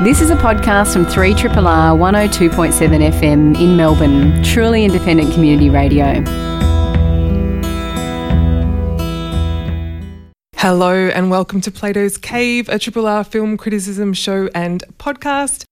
This is a podcast from 3RRR 102.7 FM in Melbourne, truly independent community radio. Hello and welcome to Plato's Cave, a Triple R film criticism show and podcast.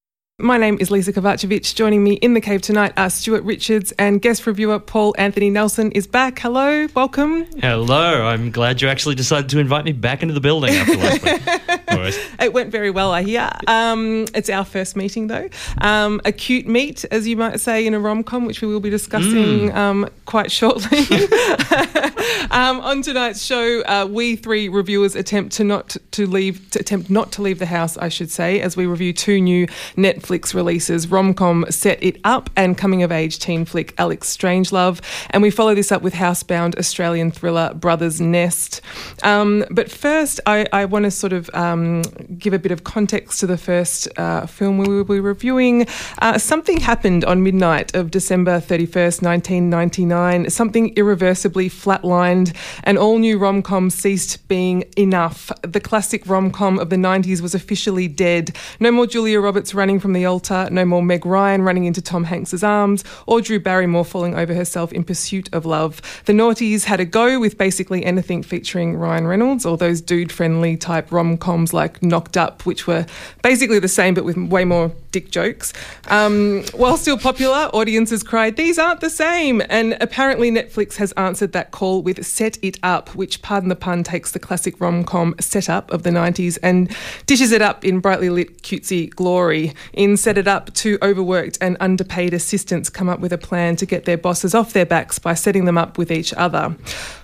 My name is Lisa Kovacevic. Joining me in the cave tonight are Stuart Richards and guest reviewer Paul Anthony Nelson is back. Hello, welcome. Hello, I'm glad you actually decided to invite me back into the building after last week. it went very well, I hear. Um, it's our first meeting though. Um, a cute meet, as you might say, in a rom com, which we will be discussing mm. um, quite shortly. Um, on tonight's show, uh, we three reviewers attempt to not to leave to attempt not to leave the house, I should say, as we review two new Netflix Netflix releases rom-com Set It Up and coming-of-age teen flick Alex Strangelove. And we follow this up with housebound Australian thriller Brothers Nest. Um, but first, I, I want to sort of um, give a bit of context to the first uh, film we will be reviewing. Uh, something happened on midnight of December 31st, 1999. Something irreversibly flatlined, and all new rom com ceased being enough. The classic rom com of the 90s was officially dead. No more Julia Roberts running from the the altar, no more Meg Ryan running into Tom Hanks's arms, or Drew Barrymore falling over herself in pursuit of love. The Naughties had a go with basically anything featuring Ryan Reynolds, or those dude friendly type rom coms like Knocked Up, which were basically the same but with way more dick jokes. Um, while still popular, audiences cried, These aren't the same! And apparently, Netflix has answered that call with Set It Up, which, pardon the pun, takes the classic rom com setup of the 90s and dishes it up in brightly lit cutesy glory. In set it up, two overworked and underpaid assistants come up with a plan to get their bosses off their backs by setting them up with each other.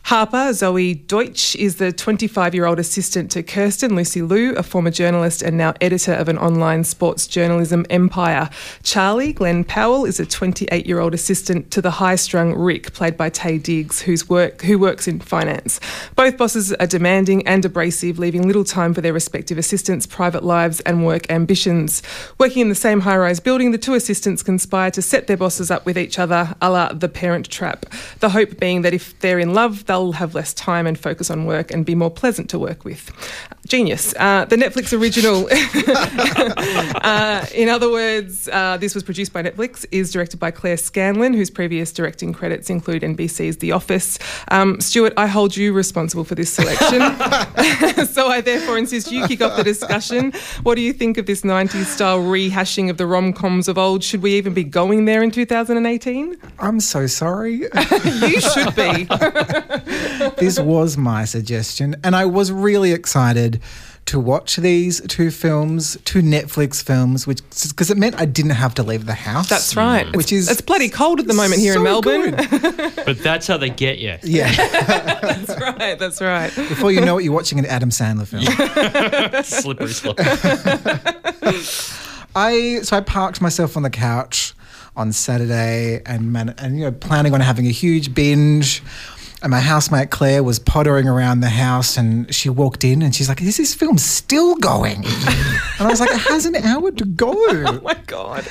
Harper, Zoey Deutch, is the 25 year old assistant to Kirsten, Lucy Liu, a former journalist and now editor of an online sports journalism empire. Charlie, Glen Powell, is a 28 year old assistant to the high strung Rick, played by Taye Diggs, whose work, who works in finance. Both bosses are demanding and abrasive, leaving little time for their respective assistants' private lives and work ambitions. Working in the same high rise building, the two assistants conspire to set their bosses up with each other, a la the parent trap. The hope being that if they're in love, they'll have less time and focus on work and be more pleasant to work with. Genius. Uh, the Netflix original, uh, in other words, uh, this was produced by Netflix, is directed by Claire Scanlon, whose previous directing credits include NBC's The Office. Um, Stuart, I hold you responsible for this selection. so I therefore insist you kick off the discussion. What do you think of this 90s style rehashing of the rom coms of old? Should we even be going there in 2018? I'm so sorry. you should be. this was my suggestion, and I was really excited to watch these two films, two Netflix films, which because it meant I didn't have to leave the house. That's right. Which it's, is it's bloody cold at the moment here so in Melbourne. but that's how they get you. Yeah, that's right. That's right. Before you know it, you're watching an Adam Sandler film. Slippery slope. I so I parked myself on the couch on Saturday and man, and you know planning on having a huge binge and my housemate Claire was pottering around the house and she walked in and she's like, Is this film still going? and I was like, It has an hour to go. oh my God.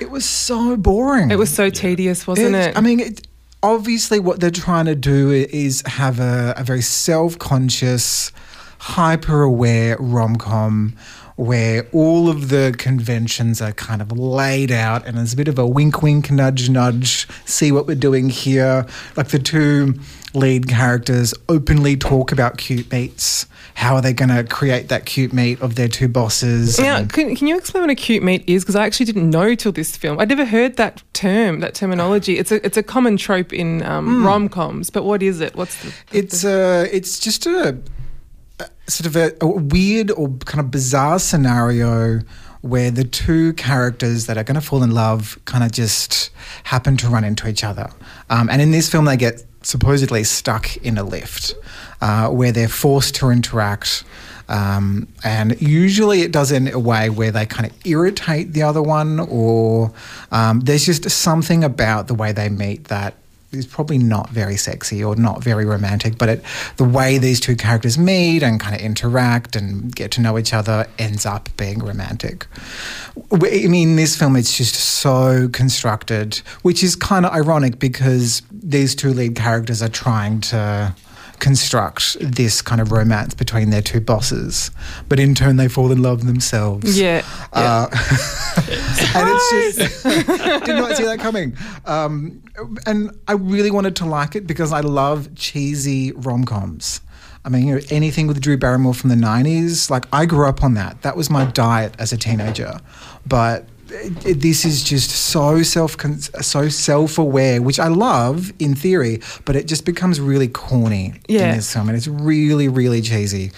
It was so boring. It was so tedious, wasn't it? it? I mean, it, obviously, what they're trying to do is have a, a very self conscious, hyper aware rom com where all of the conventions are kind of laid out and there's a bit of a wink, wink, nudge, nudge, see what we're doing here. Like the two lead characters openly talk about cute meets. How are they going to create that cute meet of their two bosses? Yeah, can, can you explain what a cute meet is? Because I actually didn't know till this film. I'd never heard that term, that terminology. It's a it's a common trope in um, mm. rom coms, but what is it? What's the? It's the... uh, it's just a sort of a, a weird or kind of bizarre scenario where the two characters that are going to fall in love kind of just happen to run into each other. Um, and in this film, they get supposedly stuck in a lift uh, where they're forced to interact. Um, and usually it does in a way where they kind of irritate the other one, or um, there's just something about the way they meet that is probably not very sexy or not very romantic, but it, the way these two characters meet and kind of interact and get to know each other ends up being romantic. I mean, this film it's just so constructed, which is kind of ironic because these two lead characters are trying to construct this kind of romance between their two bosses, but in turn they fall in love themselves. Yeah. Uh, and it's just did not see that coming. Um, and I really wanted to like it because I love cheesy rom coms. I mean, you know, anything with Drew Barrymore from the '90s, like I grew up on that. That was my diet as a teenager. But this is just so self so self aware, which I love in theory, but it just becomes really corny Yeah. in this film, and it's really, really cheesy.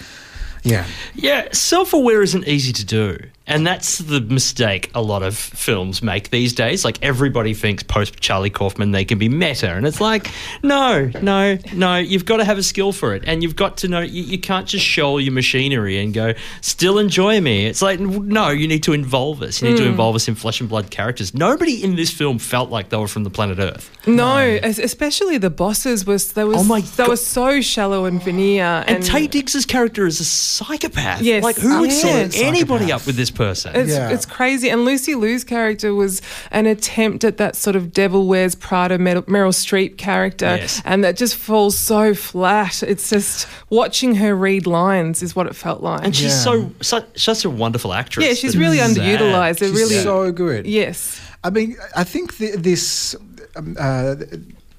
Yeah. Yeah, self aware isn't easy to do. And that's the mistake a lot of films make these days. Like everybody thinks post Charlie Kaufman they can be meta. And it's like, no, no, no. You've got to have a skill for it. And you've got to know you, you can't just show your machinery and go, still enjoy me. It's like, no, you need to involve us. You need to hmm. involve us in flesh and blood characters. Nobody in this film felt like they were from the planet Earth. No, es- especially the bosses was they was Oh my they God. were so shallow and veneer. And, Taye Diggs's character is a psychopath. Yes, Like, who would ah, set anybody up with this person? It's, Yeah. it's crazy. And Lucy Liu's character was an attempt at that sort of Devil Wears Prada Meryl Meryl Streep character. Yes. And that just falls so flat. It's just watching her read lines is what it felt like. And she's Yeah. so such, such a wonderful actress. yeah, she's really sad. underutilized. It She's really, so good. yes. I mean, I think th- this. Um, uh,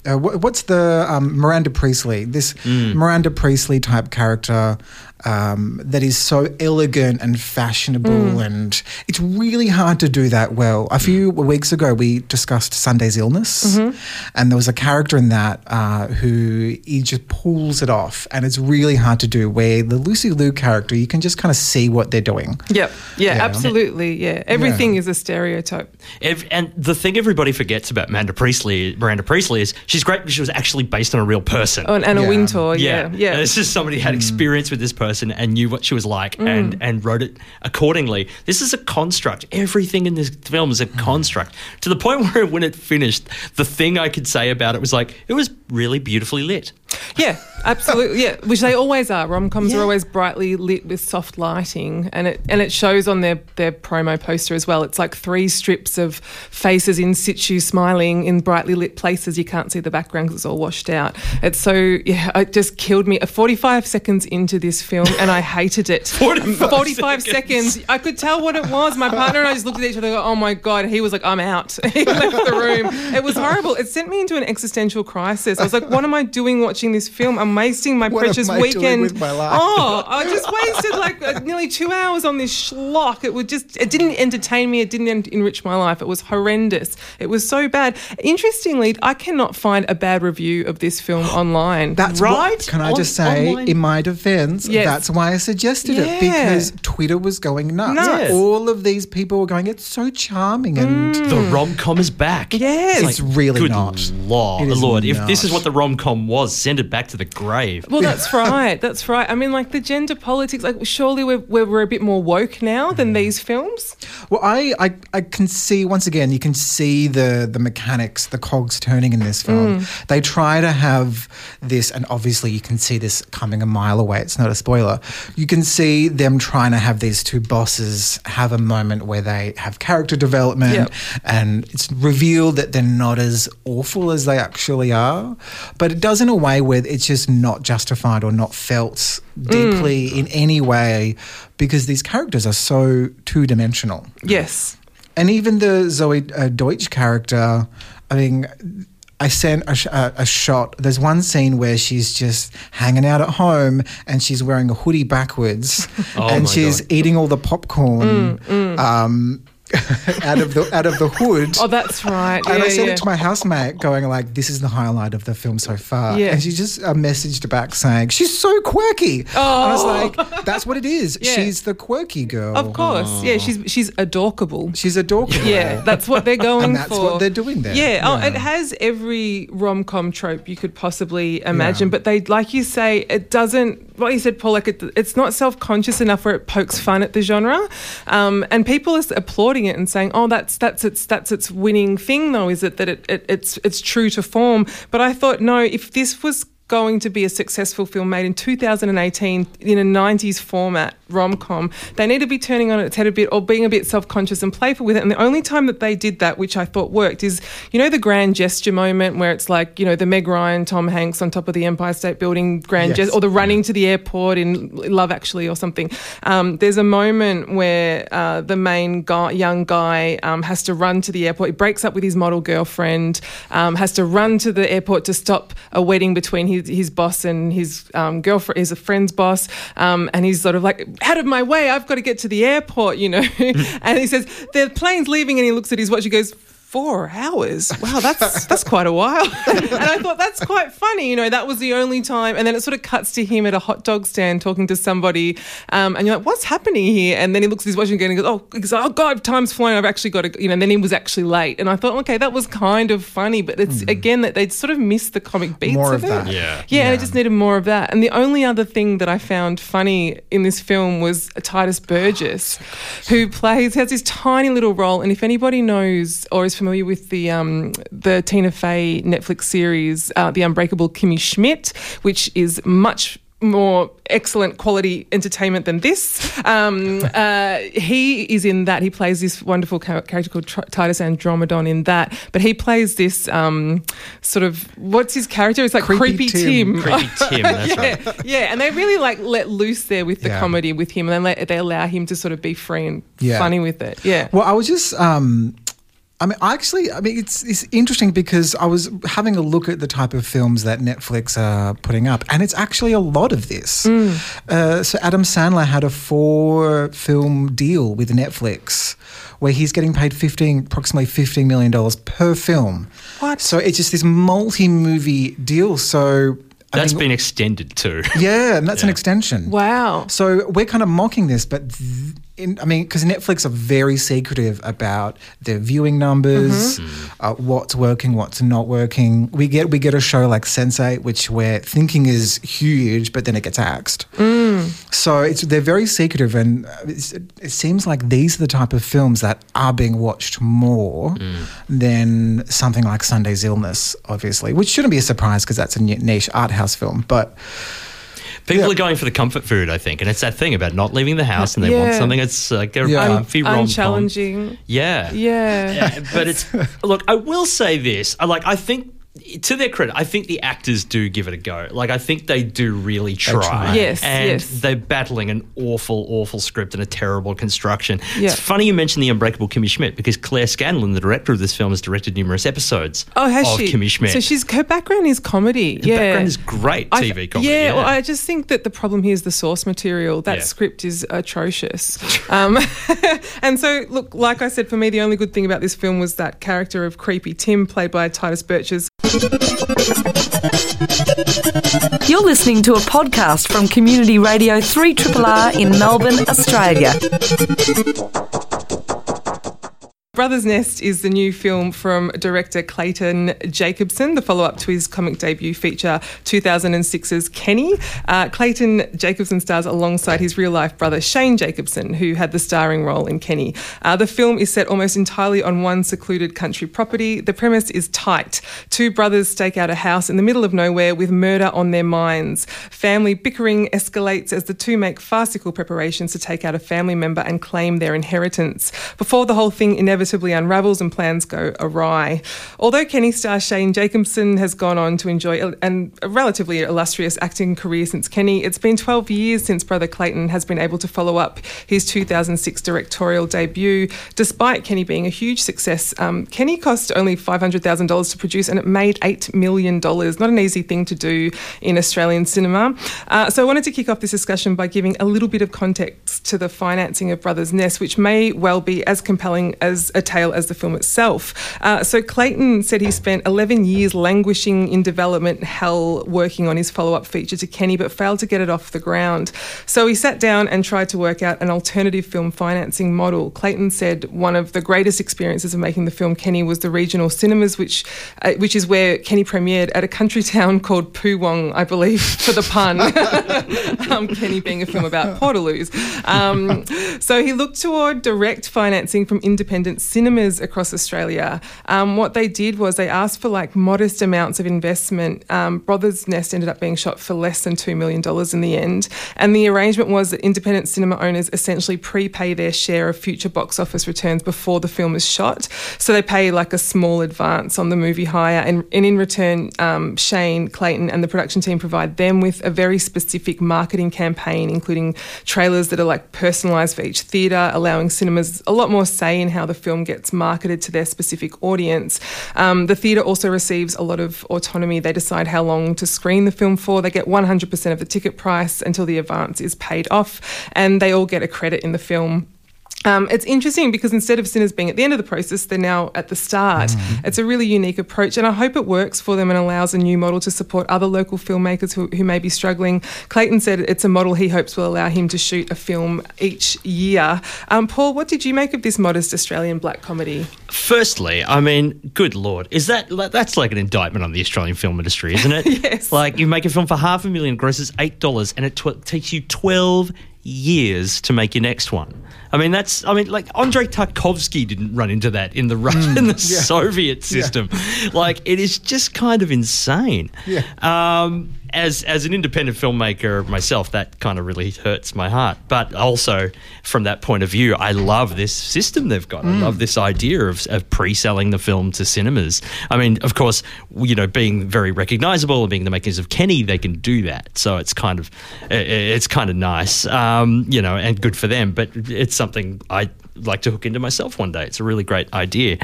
uh, what's the um, Miranda Priestly? This Miranda Priestly type character um, that is so elegant and fashionable, and it's really hard to do that well. A few weeks ago, we discussed Sunday's illness, and there was a character in that uh, who he just pulls it off, and it's really hard to do. Where the Lucy Liu character, you can just kind of see what they're doing. Yep. Yeah, Yeah. absolutely. Yeah. Everything is a stereotype. Ev- and the thing everybody forgets about Miranda Priestly, Miranda Priestly is she's great because she was actually based on a real person. Oh, and Anna Yeah. Wintour. Yeah. Yeah. And it's just somebody had experience with this person and knew what she was like Mm. and, and wrote it accordingly. This is a construct. Everything in this film is a construct. To the point where when it finished, the thing I could say about it was like, it was really beautifully lit. Yeah, absolutely. Yeah, which they always are. Rom coms Yeah. are always brightly lit with soft lighting, and it and it shows on their their promo poster as well. It's like three strips of faces in situ smiling in brightly lit places. You can't see the background 'cause it's all washed out. It's so yeah, it just killed me. Forty five seconds into this film, and I hated it. 45 Forty five seconds. seconds. I could tell what it was. My partner and I just looked at each other. and go, Oh my god! He was like, I'm out. he left the room. It was horrible. It sent me into an existential crisis. I was like, What am I doing watching this film? I'm wasting my What am precious I doing weekend. with my life? Oh, I just wasted like uh, nearly two hours on this schlock. It would just. It didn't entertain me. It didn't enrich my life. It was horrendous. It was so bad. Interestingly, I cannot find a bad review of this film online. That's Right? What, can I On- just say, online? in my defense, Yes. That's why I suggested Yeah. it because Twitter was going nuts. Nuts. All of these people were going, "It's so charming," and mm. The rom com is back. Yes. it's really Good not. Lord, It is Lord, if this is what the rom com was, send it back to the grave. Well, that's right. That's right. I mean, like the gender politics. Like, surely we're we're, we're a bit more woke now than mm. these films. Well, I, I I can see once again, you can see the the mechanics, the cogs turning in this film. Mm. They try to have this, and obviously you can see this coming a mile away. It's not a spoiler. You can see them trying to have these two bosses have a moment where they have character development, Yep. and it's revealed that they're not as awful as they actually are. But it does in a way where it's just not justified or not felt deeply in any way because these characters are so two dimensional. Yes. And even the Zoey uh, Deutch character, I mean, I sent a, a, a shot. There's one scene where she's just hanging out at home and she's wearing a hoodie backwards Oh and she's God. eating all the popcorn Um, out of the out of the hood. Oh, that's right. And yeah, I sent yeah. it to my housemate, going like, "This is the highlight of the film so far." Yeah. And she just uh, messaged back saying, "She's so quirky." And I was like, "That's what it is. Yeah. She's the quirky girl. Of course. Yeah, she's she's adorkable. She's a dork. Yeah, that's what they're going and that's for. what they're doing there. Yeah, Oh, it has every rom com trope you could possibly imagine, but they, like you say, it doesn't. What you said, Paul, like it, it's not self conscious enough where it pokes fun at the genre, um, and people are applauding it and saying, "Oh, that's that's its that's its winning thing, though, is it that it, it it's it's true to form?" But I thought, no, if this was going to be a successful film made in 2018 in a 90s format rom com, they need to be turning on its head a bit or being a bit self conscious and playful with it. And the only time that they did that, which I thought worked, is you know the grand gesture moment where it's like you know the Meg Ryan, Tom Hanks on top of the Empire State Building grand Yes. gesture, or the running to the airport in Love Actually or something. Um, there's a moment where uh, the main guy, young guy um, has to run to the airport. He breaks up with his model girlfriend, um, has to run to the airport to stop a wedding between his, his boss and his um, girlfriend, his friend's boss. Um, and he's sort of like, out of my way, I've got to get to the airport, you know. and he says, the plane's leaving, and he looks at his watch. He goes, Four hours. Wow, that's that's quite a while. and I thought that's quite funny. You know, that was the only time. And then it sort of cuts to him at a hot dog stand talking to somebody, um, and you're like, "What's happening here?" And then he looks at his watch again and goes, "Oh, he goes, oh God, time's flying. I've actually got to." You know, and then he was actually late. And I thought, okay, that was kind of funny, but it's again that they'd sort of missed the comic beats More of, of it. that. Yeah. Yeah, and Yeah. it just needed more of that. And the only other thing that I found funny in this film was Tituss Burgess, who plays has this tiny little role. And if anybody knows or is familiar with the um, the Tina Fey Netflix series, uh, The Unbreakable Kimmy Schmidt, which is much more excellent quality entertainment than this. Um, uh, he is in that. He plays this wonderful character called Tr- Titus Andromedon in that. But he plays this um, sort of what's his character? It's like Creepy creepy, Tim. Tim. Creepy Tim, that's yeah, right. yeah, and they really like let loose there with the Yeah. comedy with him, and then let, they allow him to sort of be free and Yeah. funny with it. Yeah. Well, I was just. Um, I mean, actually, I mean, it's it's interesting because I was having a look at the type of films that Netflix are putting up, and it's actually a lot of this. Uh, so Adam Sandler had a four film deal with Netflix, where he's getting paid fifteen, approximately fifteen million dollars per film. What? So it's just this multi movie deal. So I That's mean, been extended too. yeah, and that's an extension. Wow. So we're kind of mocking this, but th- in, I mean, because Netflix are very secretive about their viewing numbers, uh, what's working, what's not working. We get we get a show like Sense8, which we're thinking is huge, but then it gets axed. So it's they're very secretive, and uh, it's, it seems like these are the type of films that are being watched more than something like Sunday's Illness, obviously, which shouldn't be a surprise because that's a niche art house film, but. People Yeah. are going for the comfort food, I think, and it's that thing about not leaving the house, and they want something that's like a Yeah. comfy rom Unchallenging. Yeah, Yeah. Yeah, but it's look. I will say this. I like. I think to their credit, I think the actors do give it a go. Like I think they do really try. try. Yes, and yes. they're battling an awful, awful script and a terrible construction. Yeah. It's funny you mentioned the Unbreakable Kimmy Schmidt because Claire Scanlon, the director of this film, has directed numerous episodes. Oh, has of she? Kimmy Schmidt. So she's her background is comedy. the yeah. background is great I- TV comedy. Yeah, well, I just think that the problem here is the source material. That Yeah. script is atrocious. um, and so, look, like I said, for me, the only good thing about this film was that character of creepy Tim, played by Tituss Burgess. You're listening to a podcast from Community Radio 3RR in Melbourne, Australia. Brothers Nest is the new film from director Clayton Jacobson, the follow up to his comic debut feature 2006's Kenny. Uh, Clayton Jacobson stars alongside his real life brother Shane Jacobson, who had the starring role in Kenny. Uh, the film is set almost entirely on one secluded country property. The premise is tight. Two brothers stake out a house in the middle of nowhere with murder on their minds. Family bickering escalates as the two make farcical preparations to take out a family member and claim their inheritance. Before the whole thing inevitably unravels and plans go awry. Although Kenny star Shane Jacobson has gone on to enjoy a, a relatively illustrious acting career since Kenny, it's been 12 years since brother Clayton has been able to follow up his 2006 directorial debut. Despite Kenny being a huge success, um, Kenny cost only $500,000 to produce and it made $8 million. Not an easy thing to do in Australian cinema. Uh, so I wanted to kick off this discussion by giving a little bit of context to the financing of Brothers Nest, which may well be as compelling as a tale as the film itself. Uh, so Clayton said he spent 11 years languishing in development hell working on his follow up feature to Kenny, but failed to get it off the ground. So he sat down and tried to work out an alternative film financing model. Clayton said one of the greatest experiences of making the film Kenny was the regional cinemas, which uh, which is where Kenny premiered at a country town called Poowong, I believe, for the pun. um, Kenny being a film about portaloos. Um, so he looked toward direct financing from independent cinemas across Australia. Um, what they did was they asked for like modest amounts of investment. Um, Brothers Nest ended up being shot for less than $2 million in the end. And the arrangement was that independent cinema owners essentially prepay their share of future box office returns before the film is shot. So they pay like a small advance on the movie hire. And, and in return, um, Shane, Clayton, and the production team provide them with a very specific marketing campaign, including trailers that are like personalised for each theatre, allowing cinemas a lot more say in how the film gets marketed to their specific audience. Um, the theatre also receives a lot of autonomy. They decide how long to screen the film for. They get 100% of the ticket price until the advance is paid off, and they all get a credit in the film. Um, it's interesting because instead of sinners being at the end of the process, they're now at the start. Mm. It's a really unique approach, and I hope it works for them and allows a new model to support other local filmmakers who, who may be struggling. Clayton said it's a model he hopes will allow him to shoot a film each year. Um, Paul, what did you make of this modest Australian black comedy? Firstly, I mean, good lord, is that that's like an indictment on the Australian film industry, isn't it? yes. Like you make a film for half a million, grosses eight dollars, and it tw- takes you twelve years to make your next one. I mean, that's, I mean, like Andrei Tarkovsky didn't run into that in the Russian, mm, the yeah. Soviet system. Yeah. Like, it is just kind of insane. Yeah. Um, as as an independent filmmaker myself, that kind of really hurts my heart. But also from that point of view, I love this system they've got. Mm. I love this idea of, of pre-selling the film to cinemas. I mean, of course, you know, being very recognizable and being the makers of Kenny, they can do that. So it's kind of it's kind of nice, um, you know, and good for them. But it's something I like to hook into myself one day. It's a really great idea.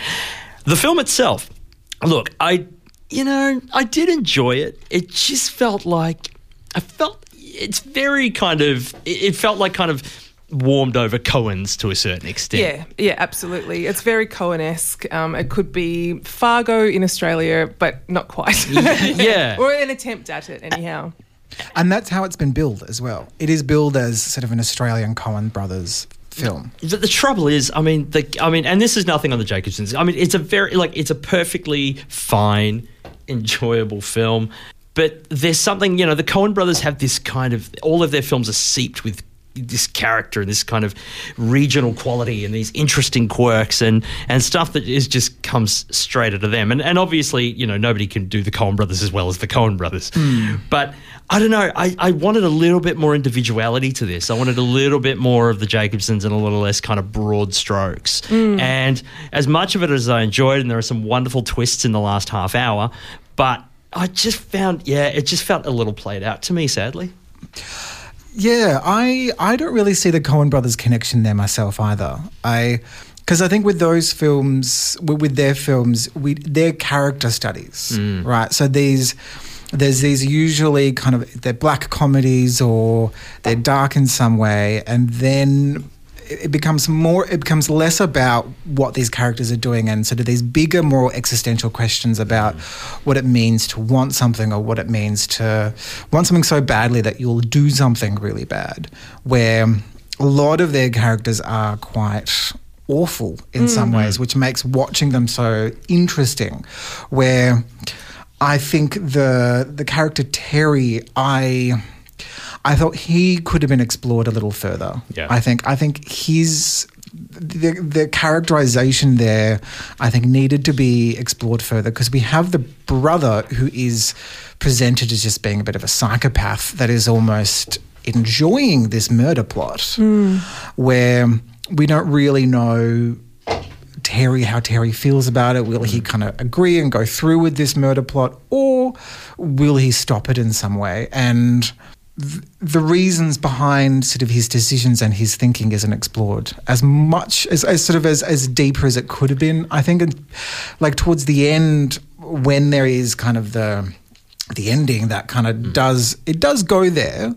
The film itself, look, I you know, I did enjoy it. It just felt like I felt it's very kind of it felt like kind of warmed over Coen's to a certain extent. Yeah, yeah, absolutely. It's very Coen-esque. Um, it could be Fargo in Australia, but not quite. yeah, or an attempt at it, anyhow. And that's how it's been billed as well. It is billed as sort of an Australian Coen Brothers film. The, the, trouble is, I mean, the, I mean, and this is nothing on the Jacobsons. I mean, it's a very like it's a perfectly fine enjoyable film. But there's something, you know, the Coen brothers have this kind of, all of their films are seeped with this character and this kind of regional quality and these interesting quirks and and stuff that is just comes straight out of them. And and obviously, you know, nobody can do the Coen brothers as well as the Coen brothers. Mm. But I don't know. I, I wanted a little bit more individuality to this. I wanted a little bit more of the Jacobsons and a little less kind of broad strokes. Mm. And as much of it as I enjoyed, and there are some wonderful twists in the last half hour, but I just found, yeah, it just felt a little played out to me, sadly. Yeah, I I don't really see the Coen brothers connection there myself either. I because I think with those films, with their films, we they're character studies, mm. right? So these there's these usually kind of they're black comedies or they're dark in some way, and then it becomes more it becomes less about what these characters are doing and sort of these bigger more existential questions about what it means to want something or what it means to want something so badly that you'll do something really bad where a lot of their characters are quite awful in mm-hmm. some ways which makes watching them so interesting where I think the the character Terry I I thought he could have been explored a little further. Yeah. I think I think his the, the characterization there, I think, needed to be explored further because we have the brother who is presented as just being a bit of a psychopath that is almost enjoying this murder plot, mm. where we don't really know Terry how Terry feels about it. Will he hmm. kind of agree and go through with this murder plot, or will he stop it in some way? And the reasons behind sort of his decisions and his thinking isn't explored as much as, as sort of as, as deeper as it could have been. I think, like towards the end, when there is kind of the the ending that kind of mm. does it does go there.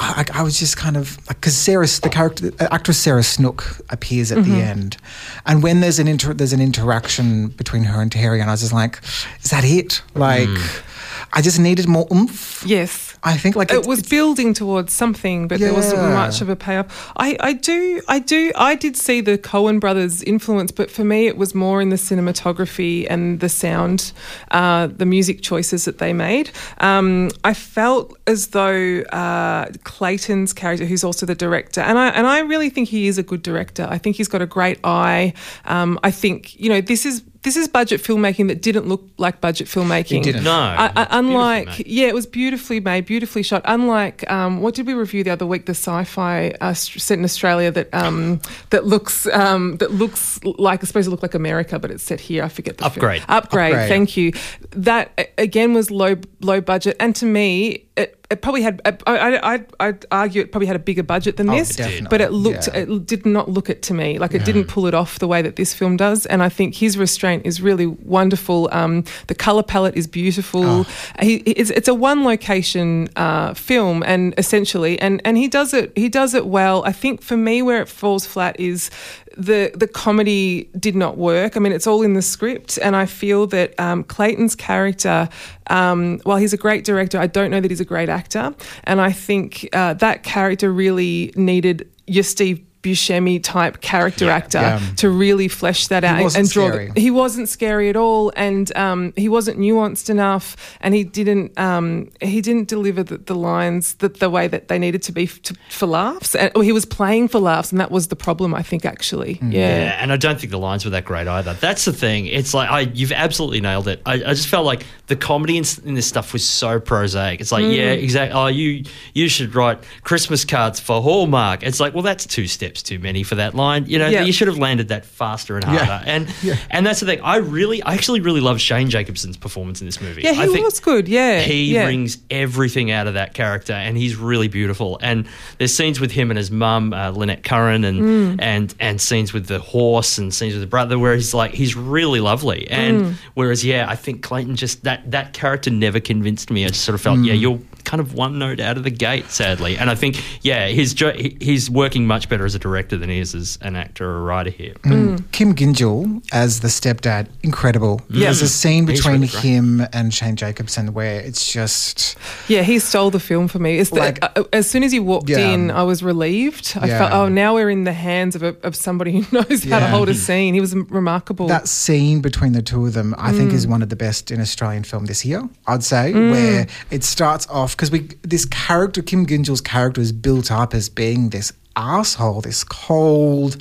I, I, was just kind of like because Sarah, the character, actress Sarah Snook appears at mm-hmm. the end, and when there's an inter, there's an interaction between her and Terry, and I was just like, is that it? Like. Mm I just needed more oomph. Yes. I think like it was building towards something, but there wasn't much of a payoff. I, I do, I do, I did see the Coen brothers' influence, but for me, it was more in the cinematography and the sound, uh, the music choices that they made. Um, I felt as though uh, Clayton's character, who's also the director, and I and I really think he is a good director. I think he's got a great eye. Um, I think you know this is. This is budget filmmaking that didn't look like budget filmmaking. It didn't. No, I, I, unlike, made. yeah, it was beautifully made, beautifully shot. Unlike, um, what did we review the other week? The sci-fi uh, set in Australia that um, that looks um, that looks like I suppose it looked like America, but it's set here. I forget the film. Upgrade. Upgrade. Upgrade. Thank you. That again was low low budget, and to me. It, it probably had. I, I, I'd, I'd argue it probably had a bigger budget than Oh, this, definitely. but it looked. Yeah. It did not look it to me like it didn't pull it off the way that this film does. And I think his restraint is really wonderful. Um, the color palette is beautiful. Oh. He, it's, it's a one location uh, film, and essentially, and and he does it. He does it well. I think for me, where it falls flat is the the comedy did not work. I mean, it's all in the script, and I feel that um, Clayton's character, um, while he's a great director, I don't know that he's a great actor, and I think uh, that character really needed your Steve. Buscemi type character actor Yeah. to really flesh that out wasn't and draw. scary. He wasn't scary at all, and um, he wasn't nuanced enough, and he didn't um, he didn't deliver the, the lines the, the way that they needed to be f- to, for laughs. And, or he was playing for laughs, and that was the problem, I think. Actually, yeah. Yeah, and I don't think the lines were that great either. That's the thing. It's like I, you've absolutely nailed it. I, I just felt like the comedy in, in this stuff was so prosaic. It's like, yeah, exactly. Oh, you you should write Christmas cards for Hallmark. It's like, well, that's two steps too many for that line. You know, Yeah. you should have landed that faster and Yeah. harder. And and that's the thing. I really, I actually really love Shane Jacobson's performance in this movie. Yeah, he I think was good. Yeah, he yeah. brings everything out of that character, and he's really beautiful. And there's scenes with him and his mum, uh, Lynette Curran, and Mm. and and scenes with the horse, and scenes with the brother, where he's like he's really lovely. And Mm. whereas, yeah, I think Clayton just that that character never convinced me. I just sort of felt, yeah, Mm. you're kind of one note out of the gate, sadly. And I think, yeah, he's jo- he's working much better as a director than he is as an actor or a writer here. Mm. Kim Gyngell as the stepdad, incredible. There's a scene between really him and Shane Jacobson where it's just Yeah, he stole the film for me. It's the, uh, as soon as he walked Yeah. in, I was relieved. I Yeah. felt, oh, now we're in the hands of, a, of somebody who knows how to hold a scene. He was remarkable. that scene between the two of them. I think Mm. is one of the best in Australian film this year. I'd say where it starts off because we this character Kim Gyngell's character is built up as being this asshole, this cold,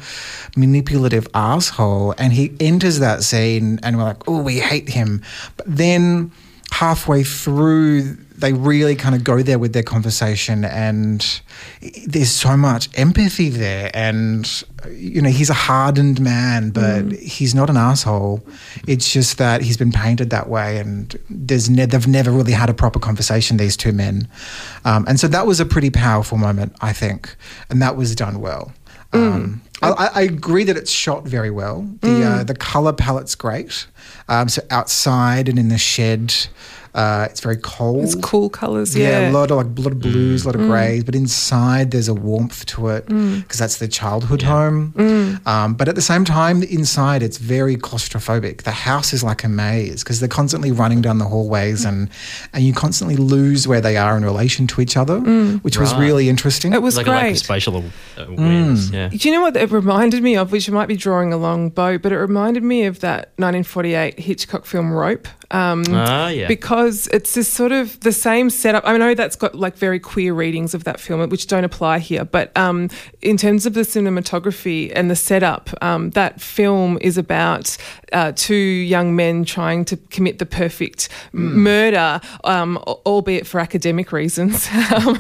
manipulative asshole, and he enters that scene, and we're like, oh, we hate him. But then halfway through, they really kind of go there with their conversation, and there's so much empathy there. And, you know, he's a hardened man, but he's not an asshole. It's just that he's been painted that way, and there's ne- they've never really had a proper conversation, these two men. Um, and so that was a pretty powerful moment, I think, and that was done well. Um, I, I- I agree that it's shot very well. The uh, the color palette's great. Um, so outside and in the shed, uh, it's very cold. it's cool colors. Yeah, Yeah, a lot of like a lot of blues, a lot of mm. greys, but inside there's a warmth to it mm. because that's the childhood home. Mm. Um, but at the same time, inside it's very claustrophobic. The house is like a maze because they're constantly running down the hallways and and you constantly lose where they are in relation to each other, which was really interesting. It was like a lack of great. spatial uh, awareness. Yeah. Do you know what it reminded me of? Which might be drawing a long bow, but it reminded me of that 1948 Hitchcock film Rope. Um, Ah, yeah. Because it's this sort of the same setup. I know that's got like very queer readings of that film, which don't apply here. But um, in terms of the cinematography and the setup, um, that film is about uh, two young men trying to commit the perfect m- murder, um, albeit for academic reasons. um,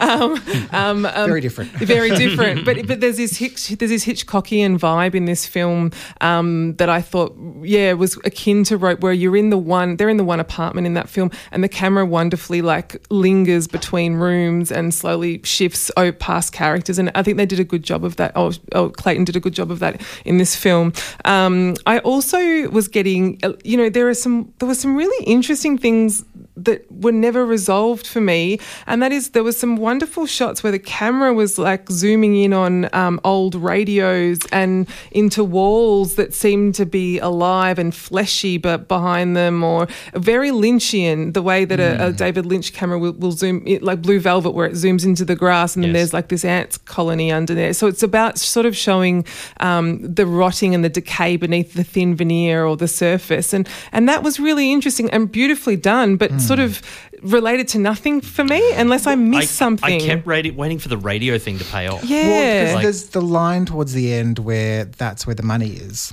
um, um, um, Very different. very different. But but there's this Hitch, there's this Hitchcockian vibe in this film um, that I thought, yeah, was akin to Rope, where you're in the one, they're in the one apartment in that film, and the camera wonderfully like lingers between rooms and slowly shifts past characters, and I think they did a good job of that. Oh, oh Clayton did a good job of that in this film. Um, I also was getting, uh, you know, there are some there were some really interesting things that were never resolved for me, and that is there was some wonderful shots where the camera was like zooming in on um, old radios and into walls that seemed to be alive and fleshy, but behind them, or very Lynchian, the way that a, a David Lynch camera will, will zoom, it, like Blue Velvet, where it zooms into the grass, and then there's like this ants colony under there. So it's about sort of showing um, the rotting and the decay beneath the thin veneer or the surface, and and that was really interesting and beautifully done, but Hmm. Sort of related to nothing for me unless I missed I, something. I kept radi- waiting for the radio thing to pay off. yeah. Well, because Like- there's the line towards the end where that's where the money is.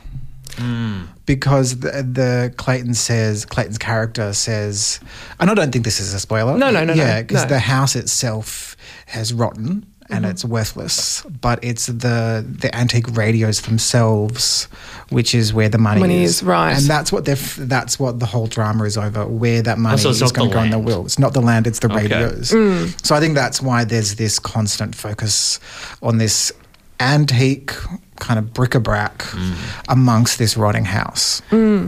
Hmm. Because the, the Clayton says Clayton's character says, and I don't think this is a spoiler. No, no, no, no, Yeah, because no. the house itself has rotten and Mm-hmm. it's worthless. But it's the the antique radios themselves, which is where the money, Money is. is, right. and that's what they're. f- That's what the whole drama is over. Where that money so is going to go in the land. will. It's not the land. It's the Okay. radios. Mm. So I think that's why there's this constant focus on this antique kind of bric-a-brac Mm. amongst this rotting house.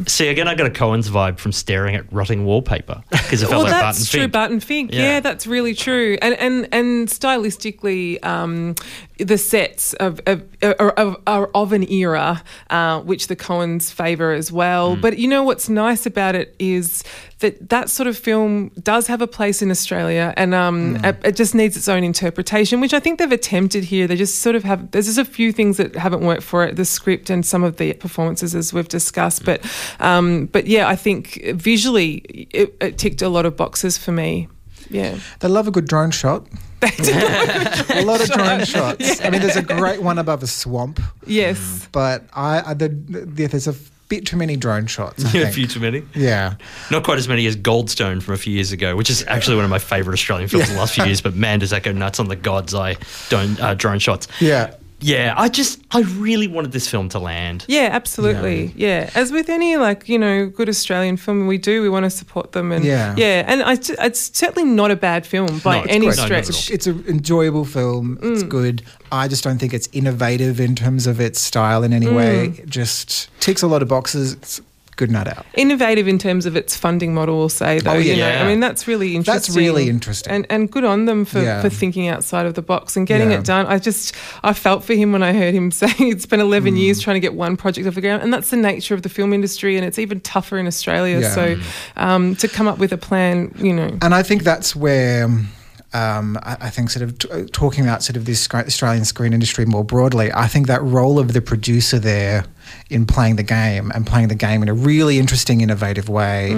See, again, I got a Coen's vibe from staring at rotting wallpaper because it felt well, like that's Barton true, Fink. Barton Fink. Yeah. Yeah. that's really true. And and and stylistically, um, the sets of of, are, of, are of an era uh, which the Coens favour as well. Hmm. But you know what's nice about it is that that sort of film does have a place in Australia, and um, Hmm. it, it just needs its own interpretation, which I think they've attempted here. They just sort of have. There's just a few things that haven't worked for it, the script and some of the performances, as we've discussed. But um, but yeah, I think visually it, it ticked a lot of boxes for me. Yeah. They love a good drone shot. a lot of drone shots. I mean, there's a great one above a swamp, Yes. but I, I the, the, there's a bit too many drone shots. I Yeah, a few too many. Yeah. Not quite as many as Goldstone from a few years ago, which is actually one of my favourite Australian films in the last few years. But man, does that go nuts on the God's Eye don't, uh, drone shots. Yeah. Yeah, I just, I really wanted this film to land. Yeah, absolutely. Yeah. As with any like you know good Australian film, we do we want to support them and Yeah. yeah. And I, it's certainly not a bad film by No, any great. No, not at stretch. all. It's an enjoyable film. It's Mm. good. I just don't think it's innovative in terms of its style in any Mm. way. It just ticks a lot of boxes. It's a good nut out. Innovative in terms of its funding model, we'll say though. Oh, you yeah. know, I mean that's really interesting. That's really interesting. and and good on them for, Yeah. for thinking outside of the box and getting Yeah. it done. I just I felt for him when I heard him say it's been 11 Mm. years trying to get one project off the ground, and that's the nature of the film industry, and it's even tougher in Australia. Yeah. So um, to come up with a plan, you know, And I think that's where um, I, I think sort of t- uh, talking about sort of this scr- Australian screen industry more broadly. I think that role of the producer there in playing the game and playing the game in a really interesting, innovative way,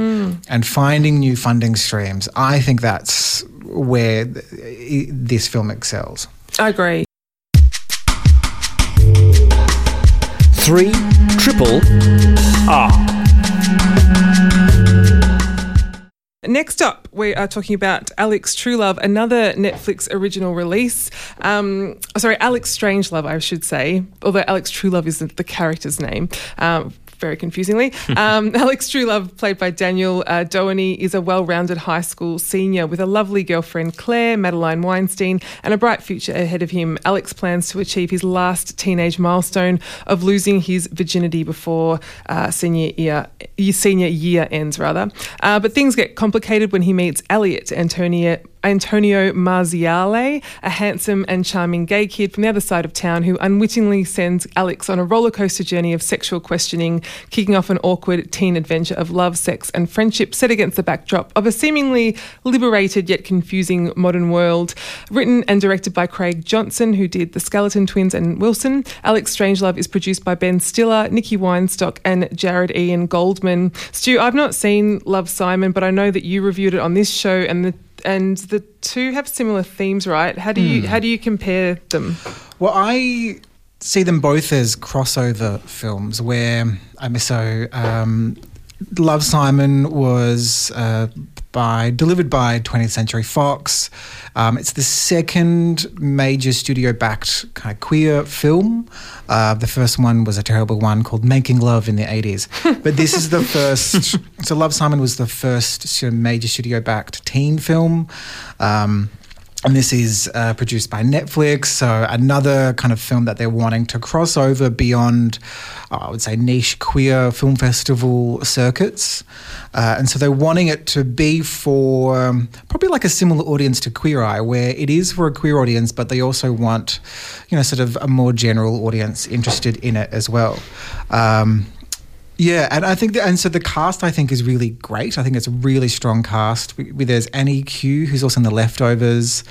and finding new funding streams. I think that's where th- this film excels. I agree. Three triple R. Next up, we are talking about Alex Truelove, another Netflix original release. Um, sorry, Alex Strangelove, I should say, although Alex Truelove isn't the character's name. Um, very confusingly. Um, Alex Truelove, played by Daniel uh, Doheny, is a well rounded high school senior with a lovely girlfriend, Claire, Madeline Weinstein, and a bright future ahead of him. Alex plans to achieve his last teenage milestone of losing his virginity before uh, senior year, senior year ends, rather. Uh, but things get complicated when he meets Elliot, Antonia. Antonio Marziale, a handsome and charming gay kid from the other side of town who unwittingly sends Alex on a roller coaster journey of sexual questioning, kicking off an awkward teen adventure of love, sex, and friendship set against the backdrop of a seemingly liberated yet confusing modern world. Written and directed by Craig Johnson, who did The Skeleton Twins and Wilson. Alex Strangelove is produced by Ben Stiller, Nicky Weinstock, and Jared Ian Goldman. Stu, I've not seen Love Simon, but I know that you reviewed it on this show and the and the two have similar themes, right? How do you how do you compare them? Well, I see them both as crossover films where I mean, so um, Love Simon was uh, by delivered by 20th Century Fox. Um, it's the second major studio-backed kind of queer film. Uh, the first one was a terrible one called Making Love in the 80s, but this is the first. so Love Simon was the first major studio-backed teen film. Um, and this is uh, produced by Netflix, so another kind of film that they're wanting to cross over beyond, uh, I would say, niche queer film festival circuits. Uh, and so they're wanting it to be for um, probably like a similar audience to Queer Eye, where it is for a queer audience, but they also want, you know, sort of a more general audience interested in it as well. Um, yeah, and I think, that, and so the cast I think is really great. I think it's a really strong cast. We, we, there's Annie Q, who's also in The Leftovers,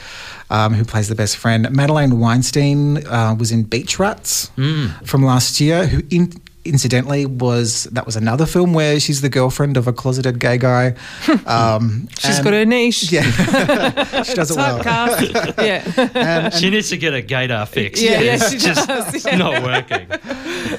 um, who plays the best friend. Madeline Weinstein uh, was in Beach Rats from last year, who in, incidentally was that was another film where she's the girlfriend of a closeted gay guy. Um, She's and- got her niche. yeah, she does it well. Typecast. yeah. And, She needs to get a gaydar fixed. Yeah, yeah, it's she just does, yeah. not working.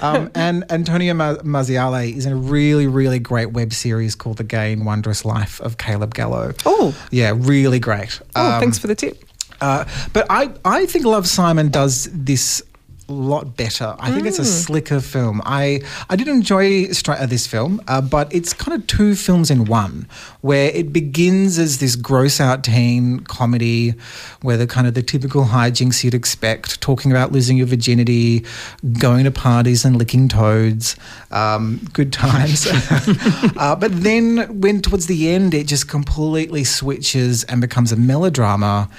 um, and Antonio Ma- Mazziale is in a really, really great web series called The Gay and Wondrous Life of Caleb Gallo. Oh. Yeah, really great. Oh, Um, thanks for the tip. Uh, but I, I think Love Simon does this a lot better. I think it's a slicker film. I I did enjoy Stri- uh, this film, uh, but it's kind of two films in one, where it begins as this gross out teen comedy, where the kind of the typical hijinks you'd expect, talking about losing your virginity, going to parties and licking toads, um, good times. uh, but then when towards the end it just completely switches and becomes a melodrama,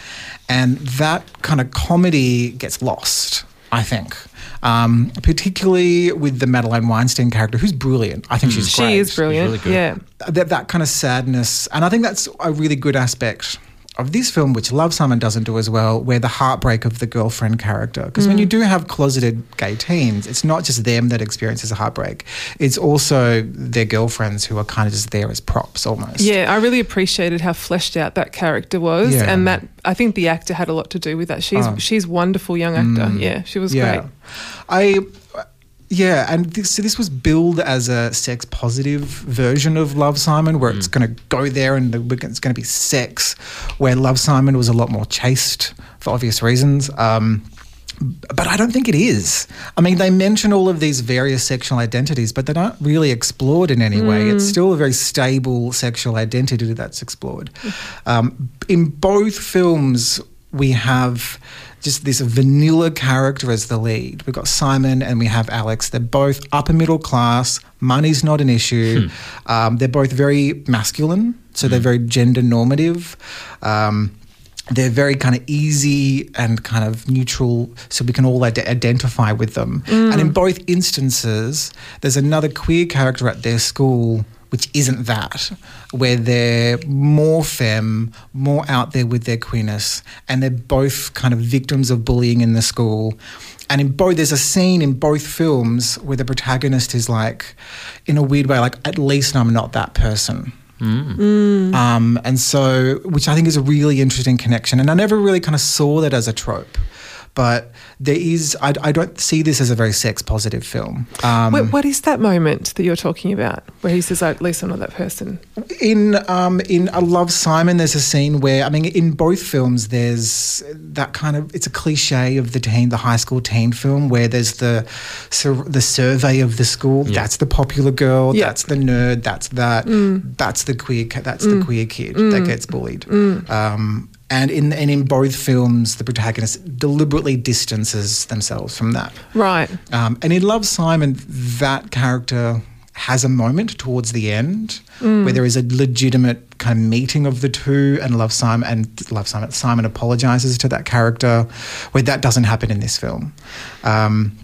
and that kind of comedy gets lost. I think, um, particularly with the Madeline Weinstein character, who's brilliant. I think she's She great. is brilliant. really good. Yeah. That that kind of sadness, and I think that's a really good aspect of this film, which Love Simon doesn't do as well, where the heartbreak of the girlfriend character. Because when you do have closeted gay teens, it's not just them that experiences a heartbreak; it's also their girlfriends who are kind of just there as props, almost. Yeah, I really appreciated how fleshed out that character was, Yeah. and that I think the actor had a lot to do with that. She's Oh. she's wonderful young actor. Mm. Yeah, she was great. I yeah, and this, so this was billed as a sex positive version of Love Simon, where it's going to go there and the- it's going to be sex. Where Love Simon was a lot more chaste for obvious reasons. Um, but I don't think it is. I mean, they mention all of these various sexual identities, but they're not really explored in any way. It's still a very stable sexual identity that's explored. Um, in both films, we have just this vanilla character as the lead. We've got Simon and we have Alex. They're both upper middle class. Money's not an issue. Um, they're both very masculine, so they're very gender normative. Um, they're very kind of easy and kind of neutral, so we can all ide- identify with them. And in both instances, there's another queer character at their school which isn't that, where they're more femme, more out there with their queerness, and they're both kind of victims of bullying in the school. And in both, there's a scene in both films where the protagonist is like, in a weird way, like, at least I'm not that person. Um, and so, which I think is a really interesting connection. And I never really kind of saw that as a trope. But there is, I, I don't see this as a very sex positive film. Um, Wait, what is that moment that you're talking about where he says, "At least I'm not that person"? in um, in I Love Simon, there's a scene where I mean, in both films, there's that kind of it's a cliche of the teen, the high school teen film where there's the sur- the survey of the school. That's the popular girl. Yeah. That's the nerd. That's that. That's the queer. ca- That's the queer kid that gets bullied. Um, and in and in both films, the protagonist deliberately distances themselves from that. Right. Um, and in Love Simon, that character has a moment towards the end where there is a legitimate kind of meeting of the two, and Love Simon and Love Simon Simon apologizes to that character, where that doesn't happen in this film. Um,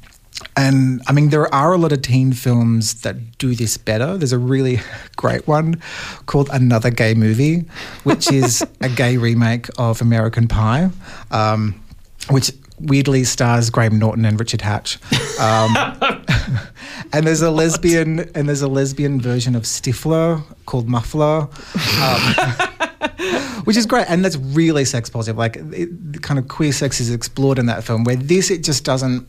and I mean, there are a lot of teen films that do this better. There's a really great one called Another Gay Movie, which is a gay remake of American Pie, um, which weirdly stars Graham Norton and Richard Hatch. Um, and there's a lesbian and there's a lesbian version of Stifler called Muffler. Um, which is great, and that's really sex positive. Like it, kind of queer sex is explored in that film. Where this, it just doesn't.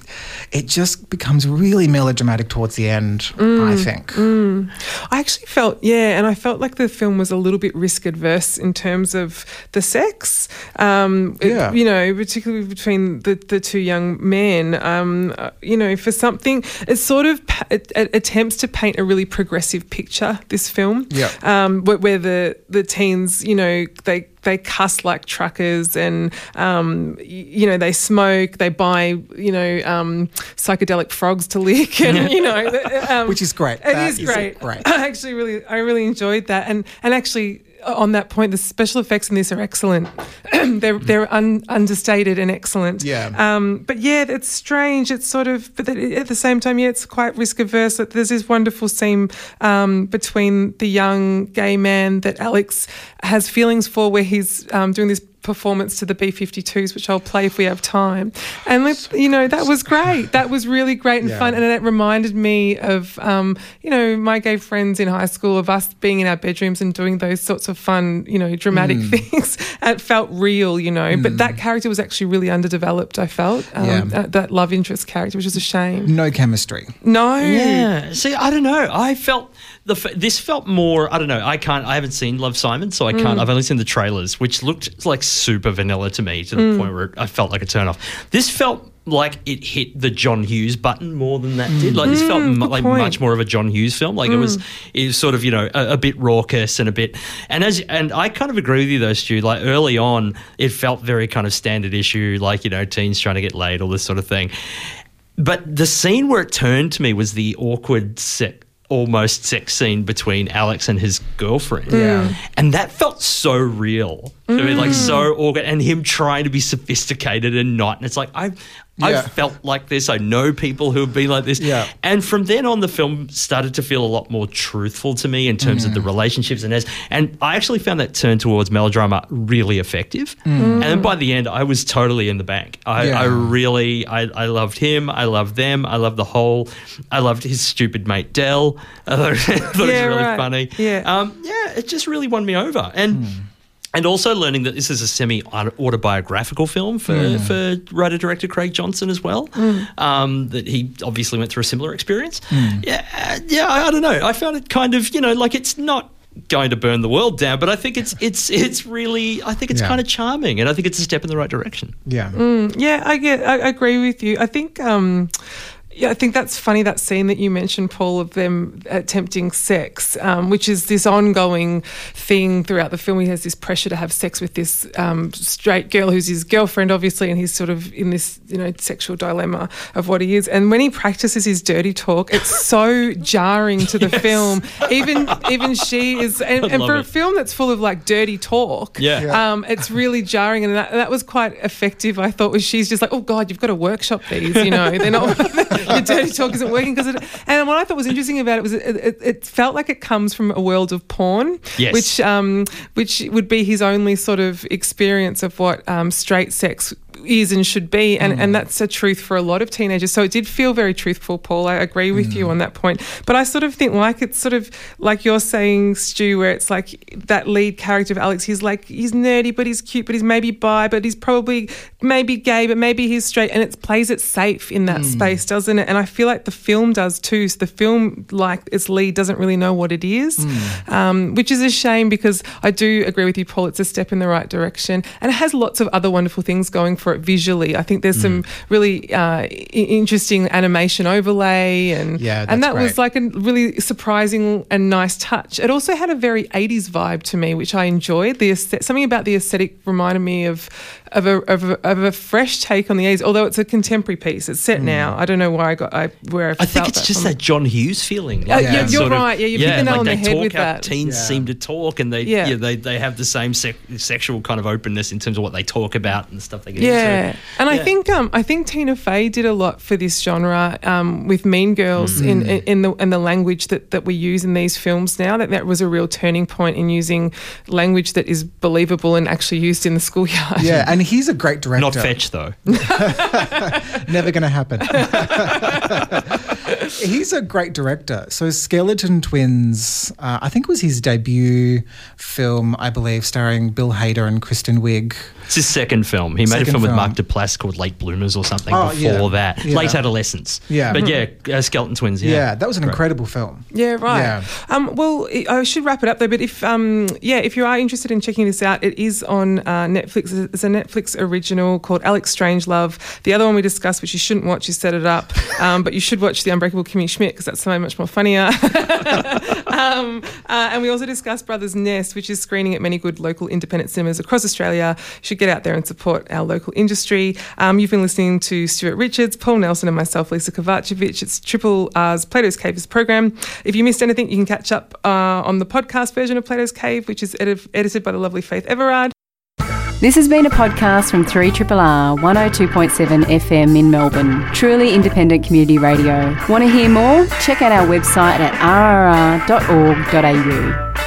It just becomes really melodramatic towards the end. I think. I actually felt, yeah, and I felt like the film was a little bit risk adverse in terms of the sex. Um, it- Yeah. you know, particularly between the, the two young men. Um, you know, for something, it sort of it, it attempts to paint a really progressive picture. This film, Yeah. um, where, where the the teens, you know, they they cuss like truckers, and um, you know they smoke. They buy you know um, psychedelic frogs to lick, and you know, um, Which is great. It That is is great. great. I actually really, I really enjoyed that, and and actually. On that point, the special effects in this are excellent. they're they're un, understated and excellent. Yeah. Um, but yeah, it's strange. It's sort of, but at the same time, yeah, it's quite risk averse. That There's this wonderful scene um, between the young gay man that Alex has feelings for, where he's um, doing this performance to the B52s, which I'll play if we have time. And let- you know, that was great. That was really great and Yeah. fun, and it reminded me of um, you know my gay friends in high school of us being in our bedrooms and doing those sorts of fun, you know, dramatic Mm. things. It felt real, you know. But that character was actually really underdeveloped. I felt um, Yeah. uh, that love interest character, which is a shame. No chemistry. No, Yeah. See, I don't know. I felt the f- this felt more. I don't know. I can't. I haven't seen Love Simon, so I can't. Mm. I've only seen the trailers, which looked like super vanilla to me, to the mm. point where I felt like a turn off. This felt like it hit the John Hughes button more than that did. Like this felt mm, mu- like point. much more of a John Hughes film. Like it was, it was sort of you know a, a bit raucous and a bit. And as and I kind of agree with you though, Stu. Like early on, it felt very kind of standard issue, like you know teens trying to get laid, all this sort of thing. But the scene where it turned to me was the awkward se- almost sex scene between Alex and his girlfriend. Mm. Yeah. And that felt so real. I mean, like so mm. awkward and him trying to be sophisticated and not. And it's like I I Yeah. felt like this. I know people who have been like this. Yeah. And from then on the film started to feel a lot more truthful to me in terms of the mm. relationships and as and I actually found that turn towards melodrama really effective. Mm. And then by the end I was totally in the bank. I, Yeah. I really I, I loved him, I loved them, I loved the whole I loved his stupid mate Dell. I thought, I thought Yeah, it was really right. funny. Yeah. Um, yeah, it just really won me over. And mm. And also learning that this is a semi autobiographical film for, for writer director Craig Johnson as well. Um, that he obviously went through a similar experience. Yeah, uh, yeah. I, I don't know. I found it kind of you know like it's not going to burn the world down, but I think it's it's it's really I think it's Yeah. kind of charming, and I think it's a step in the right direction. Yeah. Yeah, I get. I I agree with you. I think. Um, yeah, I think that's funny that scene that you mentioned, Paul, of them attempting sex, um, which is this ongoing thing throughout the film. He has this pressure to have sex with this um, straight girl who's his girlfriend, obviously, and he's sort of in this, you know, sexual dilemma of what he is. And when he practices his dirty talk, it's so jarring to the film. Even even she is, and, and love for a film that's full of like dirty talk, Yeah. Yeah. um, it's really jarring, and that, that was quite effective. I thought was she's just like, oh god, you've got to workshop these. You know, they're not your dirty talk isn't working because it. And what I thought was interesting about it was it, it, it felt like it comes from a world of porn, Yes. which um, which would be his only sort of experience of what um, straight sex is and should be and, and mm. that's a truth for a lot of teenagers. So it did feel very truthful paul. I agree with you mm. on that point. But i sort of think like it's sort of like you're saying stu where it's like that lead character of alex he's like he's nerdy but he's cute but he's maybe bi but he's probably maybe gay but maybe he's straight. And it plays it safe in that mm. space doesn't it? And i feel like the film does too. So the film like its lead doesn't really know what it is um, which is a shame because i do agree with you paul. It's a step in the right direction. And it has lots of other wonderful things going for it visually. I think there's some really uh, interesting animation overlay and Yeah, and that was like a really surprising and nice touch. It also had a very 80s vibe to me which i enjoyed. The aesthet- something about the aesthetic reminded me of of a, of a, of a fresh take on the 80s although it's a contemporary piece it's set now i don't know where i got I, where i, I think it's that just from. that John Hughes feeling. Yeah, yeah, you're sort of- right. Yeah, you've hit the nail like on the they head talk with that. Teens Yeah. seem to talk, and they Yeah. yeah, they they have the same sec- sexual kind of openness in terms of what they talk about and stuff they get Yeah, into. and I Yeah. think um, I think Tina Fey did a lot for this genre um, with Mean Girls in, in in the in the language that, that we use in these films now. That that was a real turning point in using language that is believable and actually used in the schoolyard. Yeah, and he's a great director. Not fetch though. Never going to happen. He's a great director. So Skeleton Twins, uh, I think it was his debut film, I believe, starring Bill Hader and Kristen Wiig. It's his second film. He made Second a film, with film. Mark Duplass called Late Bloomers or something Oh, before yeah. that. Yeah. Late Adolescence. Yeah. But yeah, uh, Skeleton Twins. Yeah. Yeah, that was an Great. incredible film. Yeah, right. Yeah. Um, well, I I should wrap it up though. But if, um, yeah, if you are interested in checking this out, it is on uh, Netflix. It's a Netflix original called Alex Strangelove. The other one we discussed, which you shouldn't watch, is Set It Up. Um, but you should watch The Unbreakable Kimmy Schmidt because that's so much more funnier. um, uh, and we also discussed Brothers Nest, which is screening at many good local independent cinemas across Australia. You should get out there and support our local industry. Um, you've been listening to Stuart Richards, Paul Nelson, and myself, Lisa Kovacevic. It's Triple R's Plato's Cave is program. If you missed anything, you can catch up uh, on the podcast version of Plato's Cave, which is edit- edited by the lovely Faith Everard. This has been a podcast from 3 R 102.7 FM in Melbourne. Truly independent community radio. Want to hear more? Check out our website at rrr.org.au.